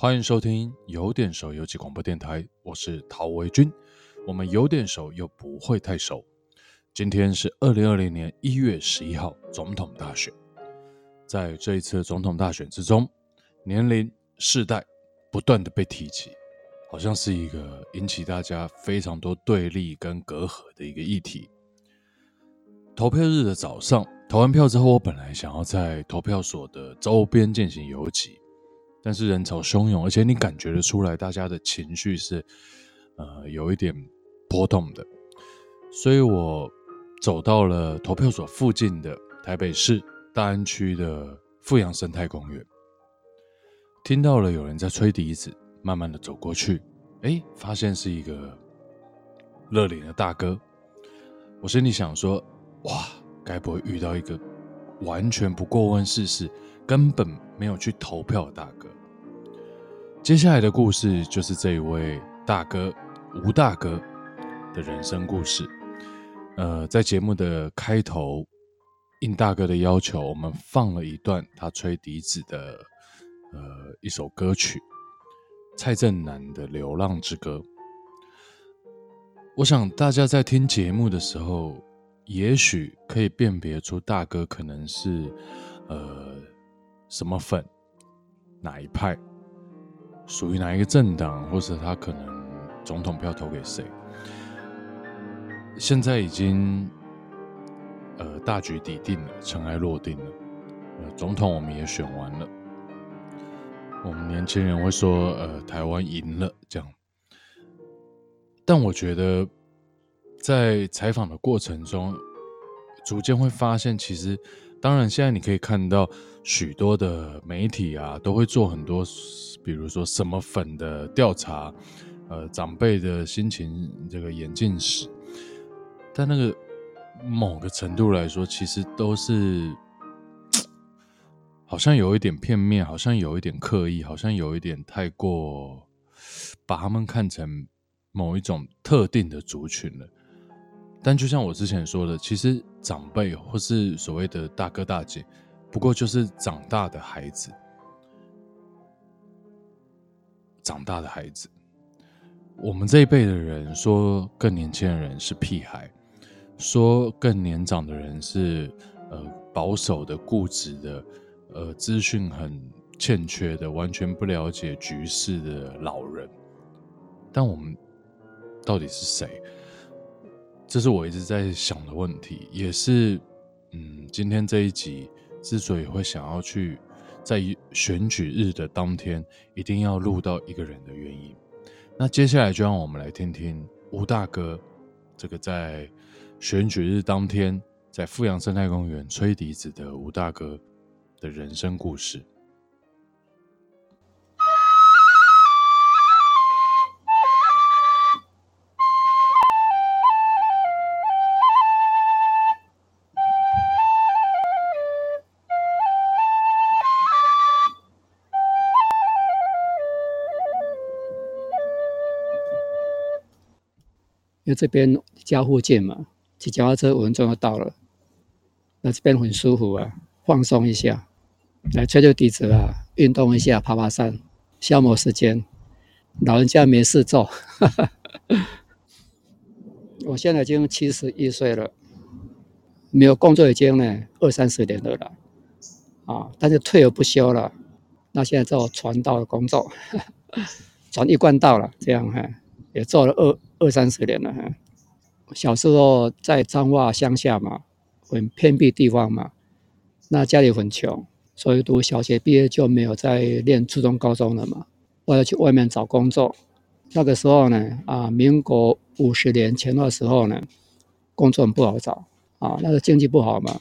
欢迎收听有点熟游击广播电台，我是陶维军。我们有点熟又不会太熟。今天是二零二零年一月十一号，总统大选。在这一次总统大选之中，年龄、世代不断的被提起，好像是一个引起大家非常多对立跟隔阂的一个议题。投票日的早上，投完票之后，我本来想要在投票所的周边进行游击。但是人潮汹涌，而且你感觉得出来，大家的情绪是，呃，有一点波动的。所以我走到了投票所附近的台北市大安区的富阳生态公园，听到了有人在吹笛子，慢慢的走过去，哎，发现是一个热脸的大哥。我心里想说，哇，该不会遇到一个完全不过问世事，根本没有去投票大哥。接下来的故事就是这一位大哥吴大哥的人生故事。呃，在节目的开头，应大哥的要求，我们放了一段他吹笛子的呃一首歌曲，蔡振南的《流浪之歌》。我想大家在听节目的时候，也许可以辨别出大哥可能是呃什么粉，哪一派。属于哪一个政党，或者他可能总统票投给谁？现在已经呃大局已定了，尘埃落定了。呃，总统我们也选完了。我们年轻人会说，呃，台湾赢了这样。但我觉得，在采访的过程中，逐渐会发现，其实。当然，现在你可以看到许多的媒体啊，都会做很多，比如说什么粉的调查，呃，长辈的心情这个眼镜史，但那个某个程度来说，其实都是好像有一点片面，好像有一点刻意，好像有一点太过把他们看成某一种特定的族群了。但就像我之前说的，其实长辈或是所谓的大哥大姐，不过就是长大的孩子，长大的孩子。我们这一辈的人说更年轻的人是屁孩，说更年长的人是呃保守的、固执的、呃资讯很欠缺的、完全不了解局势的老人。但我们到底是谁？这是我一直在想的问题，也是，嗯，今天这一集之所以会想要去在选举日的当天一定要录到一个人的原因。那接下来就让我们来听听吴大哥这个在选举日当天在富阳生态公园吹笛子的吴大哥的人生故事。因为这边家附近嘛，骑脚踏车五分钟就到了。那这边很舒服啊，放松一下，来吹吹笛子啊，运动一下，爬爬山，消磨时间。老人家没事做。我现在已经七十一岁了，没有工作已经呢二三十年了啦。啊，但是退而不休了。那现在做传道的工作，传一贯道了，这样哈，也做了二。二三十年了哈，小时候在彰化乡下嘛，很偏僻地方嘛，那家里很穷，所以读小学毕业就没有再念初中、高中了嘛，我要去外面找工作。那个时候呢，啊，民国五十年前的时候呢，工作很不好找啊，那个经济不好嘛，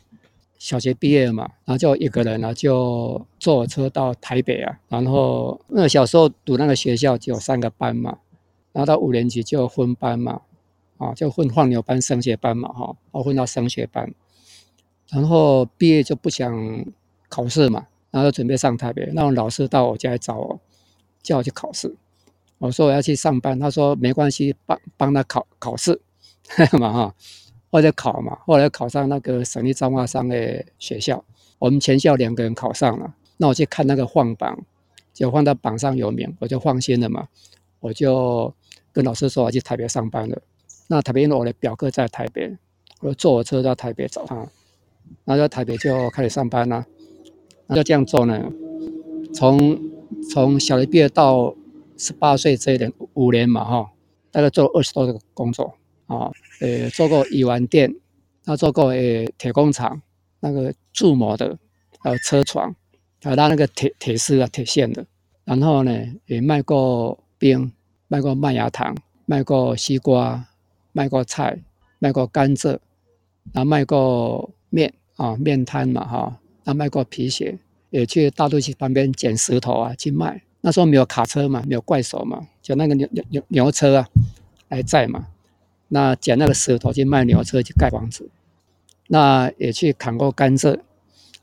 小学毕业嘛，然后就一个人呢就坐车到台北啊，然后那小时候读那个学校就有三个班嘛。然后到五年级就分班嘛，啊，就分放牛班、升学班嘛，哈，然后分到升学班。然后毕业就不想考试嘛，然后就准备上台北。那种老师到我家来找我，叫我去考试。我说我要去上班，他说没关系，帮帮他考考试 嘛，哈，后来考嘛。后来考上那个省立彰化商业学校，我们全校两个人考上了。那我去看那个放榜。就放到榜上有名，我就放心了嘛。我就跟老师说我去台北上班了。那台北因为我的表哥在台北，我就坐我车到台北找他。然后在台北就开始上班了。那这样做呢，从从小学毕业到十八岁这一点五年嘛哈，大概做了二十多个工作啊，呃，做过鱼丸店，那做过呃铁工厂，那个铸模的，还有车床，还有拉那个铁铁丝啊铁线的，然后呢也卖过冰，卖过麦芽糖，卖过西瓜，卖过菜，卖过甘蔗，然后卖过面啊面摊嘛哈，然后卖过皮鞋，也去大肚溪旁边捡石头啊去卖。那时候没有卡车嘛，没有怪手嘛，就那个牛牛牛牛车啊来载嘛。那捡那个石头去卖牛车去盖房子。那也去砍过甘蔗，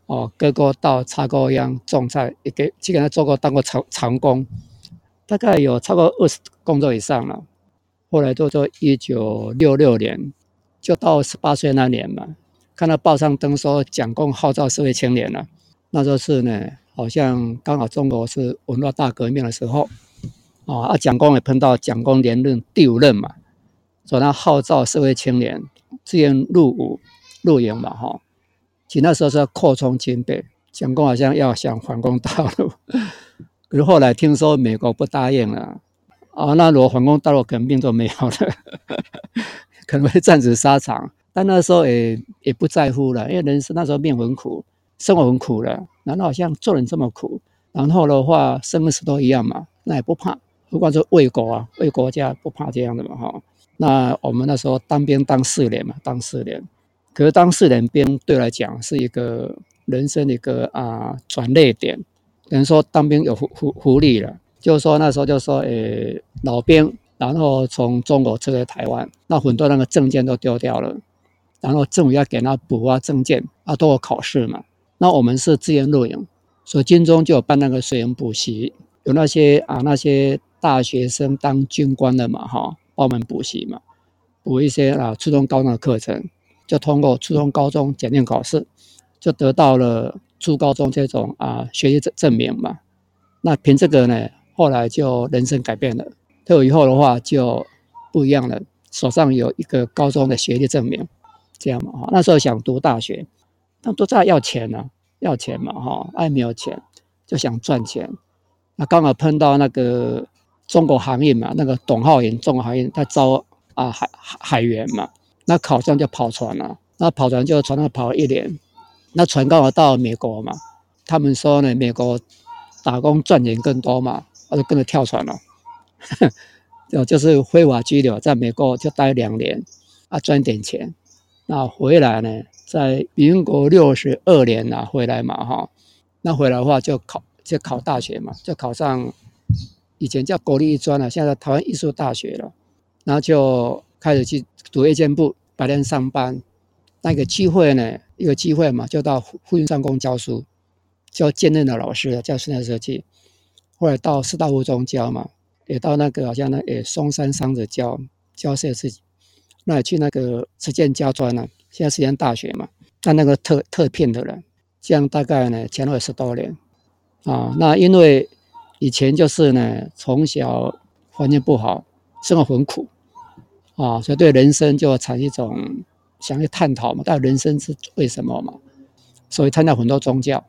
哦，割过稻，插过秧，种菜，也给去给他做过当过长长工，大概有超过二十工作以上了。后来就做一九六六年，就到十八岁那年嘛，看到报上登说蒋公号召社会青年了，那时候是呢。好像刚好中国是文化大革命的时候，啊，蒋公也碰到蒋公连任第五任嘛，所以他号召社会青年自愿入伍入营嘛，哈。其实那时候是要扩充军备，蒋公好像要想反攻大陆，后来听说美国不答应了，啊，那如果反攻大陆，可能命就没有了，可能会战死沙场。但那时候也也不在乎了，因为人生那时候命很苦。生活很苦了，难道好像做人这么苦？然后的话，生跟死都一样嘛，那也不怕。不管是为国啊，为国家不怕这样的嘛，哈。那我们那时候当兵当四年嘛，当四年。可是当四年兵对我来讲是一个人生的一个啊转捩点。等于说当兵有福福福利了，就是说那时候就说，诶，老兵，然后从中国撤回台湾，那很多那个证件都丢掉了，然后政府要给他补啊证件啊，都有考试嘛。那我们是自愿入营，所以军中就有办那个水营补习，有那些啊那些大学生当军官的嘛哈，帮我们补习嘛，补一些啊初中高中的课程，就通过初中高中检定考试，就得到了初高中这种啊学习证证明嘛。那凭这个呢，后来就人生改变了，退伍以后的话就不一样了，手上有一个高中的学历证明，这样嘛哈。那时候想读大学。那都在要钱呢、要钱嘛，哈，爱没有钱，就想赚钱。那刚好碰到那个中国航运嘛，那个董浩云，中国航运他招啊海海员嘛，那考上就跑船了，那跑船就船上跑了一年，那船刚好到美国嘛，他们说呢，美国打工赚钱更多嘛，我就跟着跳船了，就 就是非法居留，在美国就待两年，啊，赚点钱，那回来呢？在民国六十二年呐，回来嘛哈，那回来的话就考就考大学嘛，就考上以前叫国立艺专了，现在台湾艺术大学了，然后就开始去读夜间部，白天上班。那个机会呢，一个机会嘛，就到复兴商工教书，教兼任的老师教室内设计。后来到师大附中教嘛，也到那个好像那也松山商职教教设计，那也去那个实践家专了。现在实验大学嘛，但那个特特聘的人，这样大概呢前后十多年啊。那因为以前就是呢，从小环境不好，生活很苦啊，所以对人生就产生一种想去探讨嘛，到底人生是为什么嘛？所以参加很多宗教，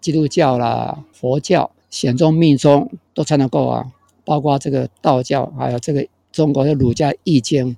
基督教啦、佛教、显宗、密宗都参加过啊，包括这个道教，还有这个中国的儒家易经，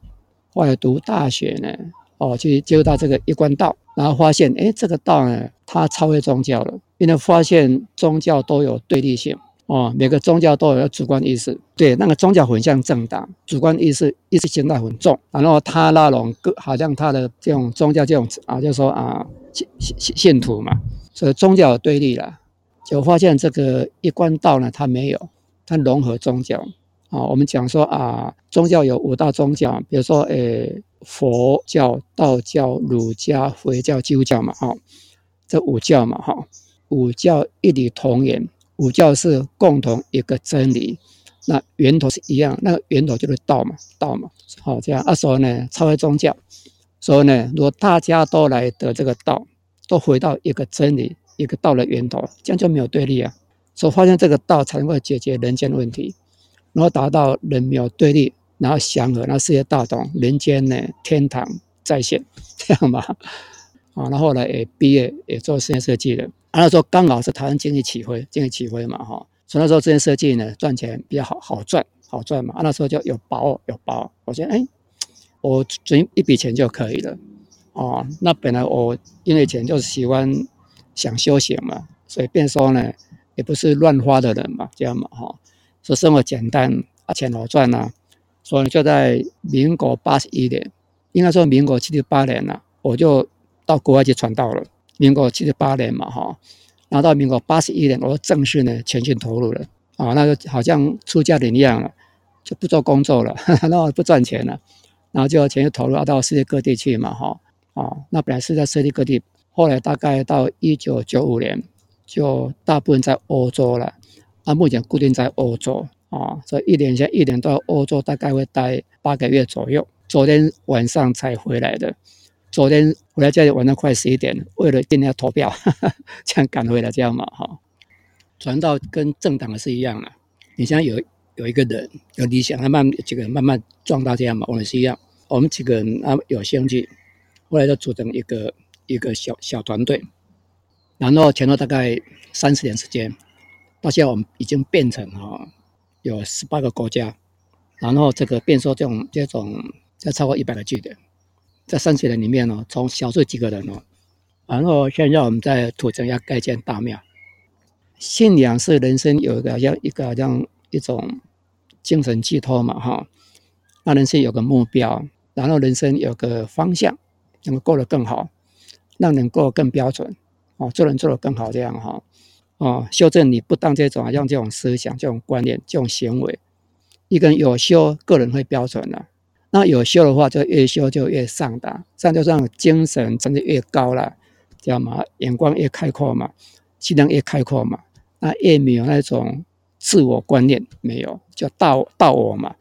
后来读大学呢。哦，去接触到这个一贯道，然后发现，哎，这个道呢，它超越宗教了，因为发现宗教都有对立性，哦，每个宗教都有主观意识，对，那个宗教很像政党，主观意识意识形态很重，然后他那种个好像他的这种宗教这种啊，就是说啊，信信信徒嘛，所以宗教有对立了，就发现这个一贯道呢，它没有，它融合宗教。啊，我们讲说啊，宗教有五大宗教，比如说，诶，佛教、道教、儒家、回教、基督教嘛，哈，这五教嘛，哈，五教一理同源，五教是共同一个真理，那源头是一样，那个源头就是道嘛，道嘛，好，这样，啊，所以呢，超越宗教，所以呢，如果大家都来得这个道，都回到一个真理，一个道的源头，这样就没有对立啊。所以发现这个道才能够解决人间问题，然后达到人没有对立，然后祥和，那世界大同，人间呢天堂再现，这样吧。啊，然后来也毕业，也做室内设计的啊。那时候刚好是台湾经济起飞，经济起飞嘛，哈。所以那时候室内设计呢赚钱比较好，好赚，好赚嘛。那时候就有把握，有把握。我觉得，哎，我存一笔钱就可以了。哦，那本来我因为钱就是喜欢想休闲嘛，所以变说呢，也不是乱花的人嘛，这样嘛，哈。说生活简单，啊，钱好赚呐。所以就在民国八十一年，应该说民国七十八年了，我就。到国外去传道了，民国七十八年嘛，哈，然后到民国八十一年，我正式呢全心投入了，啊，那就好像出家人一样了，就不做工作了，然后不赚钱了，然后就全心投入到世界各地去嘛，哈，啊，那本来是在世界各地，后来大概到一九九五年，就大部分在欧洲了，啊，目前固定在欧洲，啊，所以一年前一年到欧洲大概会待八个月左右，昨天晚上才回来的。昨天回来家里玩到快十一点，为了今天要投票，哈哈，这样赶回来这样嘛哈。传道跟政党是一样的，你像有有一个人有理想，他慢几个人慢慢壮大这样嘛，我们是一样。我们几个人啊有兴趣，后来就组成一个一个小小团队，然后前后大概三十年时间，到现在我们已经变成哈有十八个国家，然后这个变说这种这种要超过一百个据点。在三水人里面呢，从小数几个人哦，然后现在我们在土城要盖建大庙。信仰是人生有一个像一个像一种精神寄托嘛哈，让人生有个目标，然后人生有个方向，能够过得更好，让人过得更标准哦，做人做得更好这样哈哦，修正你不当这种像这种思想、这种观念、这种行为，一个人有修，个人会标准了。那有修的话，就越修就越上达，这样就让精神真的越高了，知道吗？眼光越开阔嘛，气量越开阔嘛，那越没有那种自我观念，没有，就大大我嘛，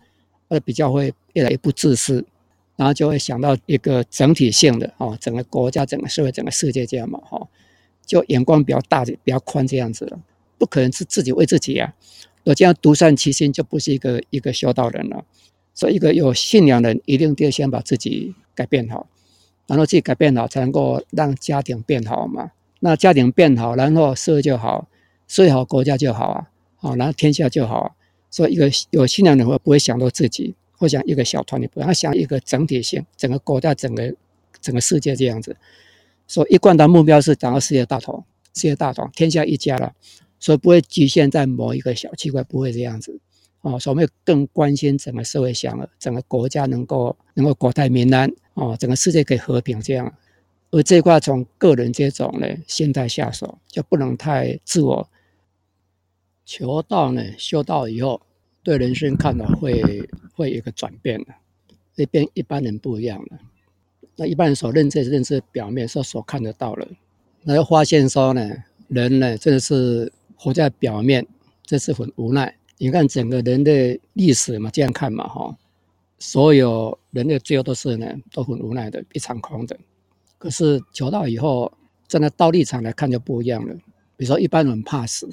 而比较会越来越不自私，然后就会想到一个整体性的哦，整个国家、整个社会、整个世界这样嘛，哈，就眼光比较大、比较宽这样子了，不可能是自己为自己啊，我这样独善其身，就不是一个一个修道人了。所以，一个有信仰的人一定得先把自己改变好，然后自己改变好，才能够让家庭变好嘛。那家庭变好，然后社会就好，社会好，国家就好啊，好，然后天下就好啊。所以，一个有信仰的人不会想到自己，或想一个小团体，不，要想一个整体性，整个国家，整个整个世界这样子。所以，一贯的目标是达到世界大同，世界大同，天下一家了。所以，不会局限在某一个小区块，不会这样子。哦，所以我们更关心整个社会祥和，整个国家能够能够国泰民安，哦，整个世界可以和平这样。而这块从个人这种呢心态下手，就不能太自我。求道呢，修道以后，对人生看法会会有一个转变的，会变一般人不一样了。那一般人所认知认知表面是所看得到的，那就发现说呢，人呢真的是活在表面，这是很无奈。你看整个人的历史嘛，这样看嘛，哈，所有人的最后都是呢，都很无奈的，一场空的。可是求道以后，站在道立场来看就不一样了。比如说，一般人怕死，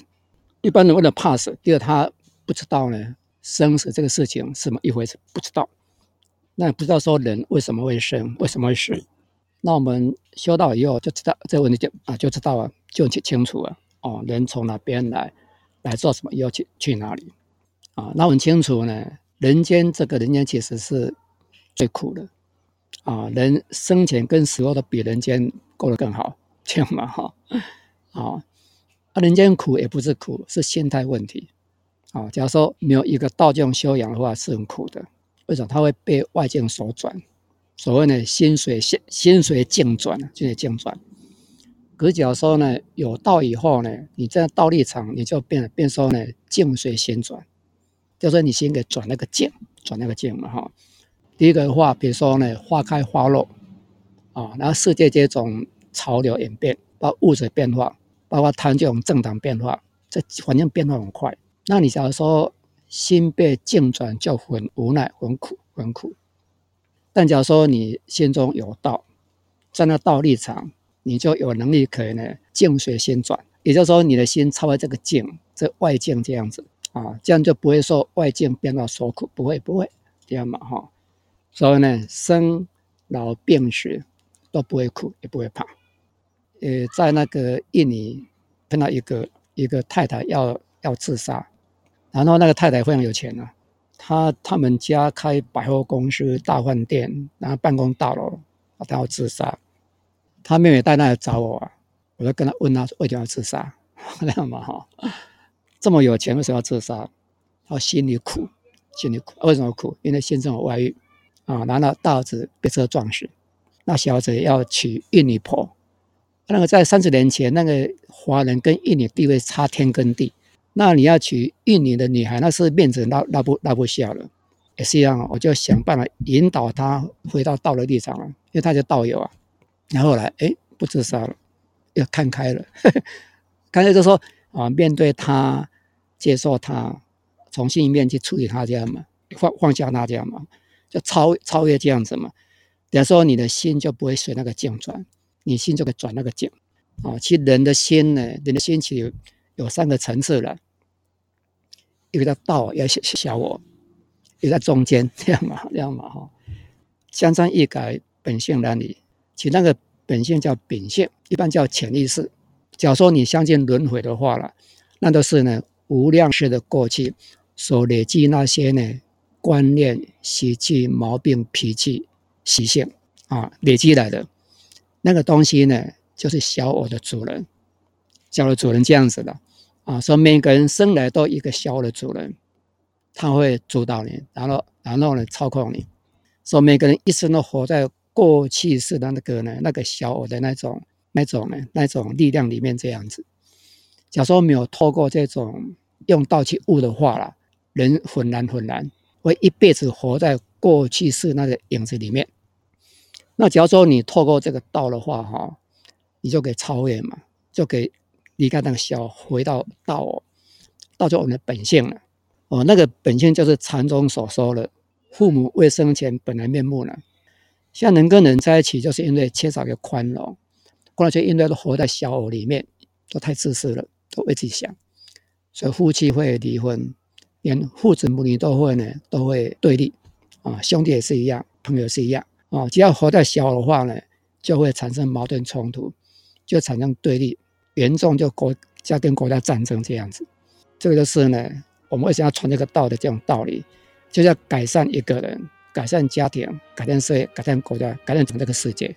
一般人为了怕死，第二他不知道呢，生死这个事情是么一回事，不知道。那也不知道说人为什么会生，为什么会死。那我们修道以后就知道这个问题就啊就知道了，就清清楚了。哦，人从哪边来，来做什么，要去去哪里。啊，那很清楚呢。人间这个人间其实是最苦的啊，人生前跟死后都比人间过得更好，这样嘛哈。啊，啊，人间苦也不是苦，是心态问题。啊，假如说没有一个道教修养的话，是很苦的。为什么？他会被外境所转，所谓呢，心随心心随境转，就是境转。可是假如说呢，有道以后呢，你在道立场，你就变变说呢，境随心转。就说你先给转那个境，转那个境嘛哈。第一个的话，比如说呢，花开花落啊，然后世界这种潮流演变，包括物质变化，包括谈这种政党变化，这环境变化很快。那你假如说心被境转，就很无奈，很苦，很苦。但假如说你心中有道，在那道立场，你就有能力可以呢，境随心转，也就是说，你的心超越这个境，这外境这样子啊，这样就不会受外境变到所苦，不会不会这样嘛哈。所以呢，生老病死都不会苦，也不会怕。呃，在那个印尼碰到一个一个太太要要自杀，然后那个太太非常有钱啊，她他们家开百货公司、大饭店，然后办公大楼，她要自杀，她妹妹带那来找我啊。我就跟她问她为什么要自杀，这样嘛哈，这么有钱为什么要自杀？他心里苦，心里苦。为什么苦？因为先生有外遇啊，然后大儿子被车撞死，那小子要娶印尼婆。那个在三十年前，那个华人跟印尼地位差天跟地。那你要娶印尼的女孩，那是面子拉拉不拉不下了。也是一样，我就想办法引导他回到道的立场了，因为他是道友啊。然后来，哎，不自杀了。要看开了，干脆就说啊，面对他，接受他，从心里面去处理他这样嘛，放放下他这样嘛，就超超越这样子嘛。等于说你的心就不会随那个境转，你心就可以转那个境啊。其实人的心呢，人的心其实有，有三个层次了，一个叫道，要小小我，一个在中间 这样嘛，这样嘛哈。江山易改，本性难移。其实那个。本性叫秉性，一般叫潜意识。假如说你相信轮回的话了，那都是呢无量世的过去所累积那些呢观念、习气、毛病、脾气、习性啊累积来的，那个东西呢就是小我的主人，小我主人这样子的啊。说每个人生来都一个小我的主人，他会主导你，然后然后呢操控你。说每个人一生都活在。过去式的那个呢，那个小我的那种、那种、那种力量里面这样子。假如说没有透过这种用道去悟的话啦，人浑然浑然，会一辈子活在过去式那个影子里面。那假如说你透过这个道的话，哈，你就给超越嘛，就给离开那个小，回到道哦，道就我们的本性了。哦，那个本性就是禅宗所说的“父母未生前本来面目”呢。像人跟人在一起，就是因为缺少一个宽容，或者因为都活在小我里面，都太自私了，都为自己想，所以夫妻会离婚，连父子母女都会呢，都会对立啊，兄弟也是一样，朋友也是一样啊，只要活在小的话呢，就会产生矛盾冲突，就产生对立，严重就国家跟国家战争这样子。这个就是呢，我们为什么要传这个道的这种道理，就是要改善一个人。改善家庭，改善社会，改善国家，改善整个这个世界。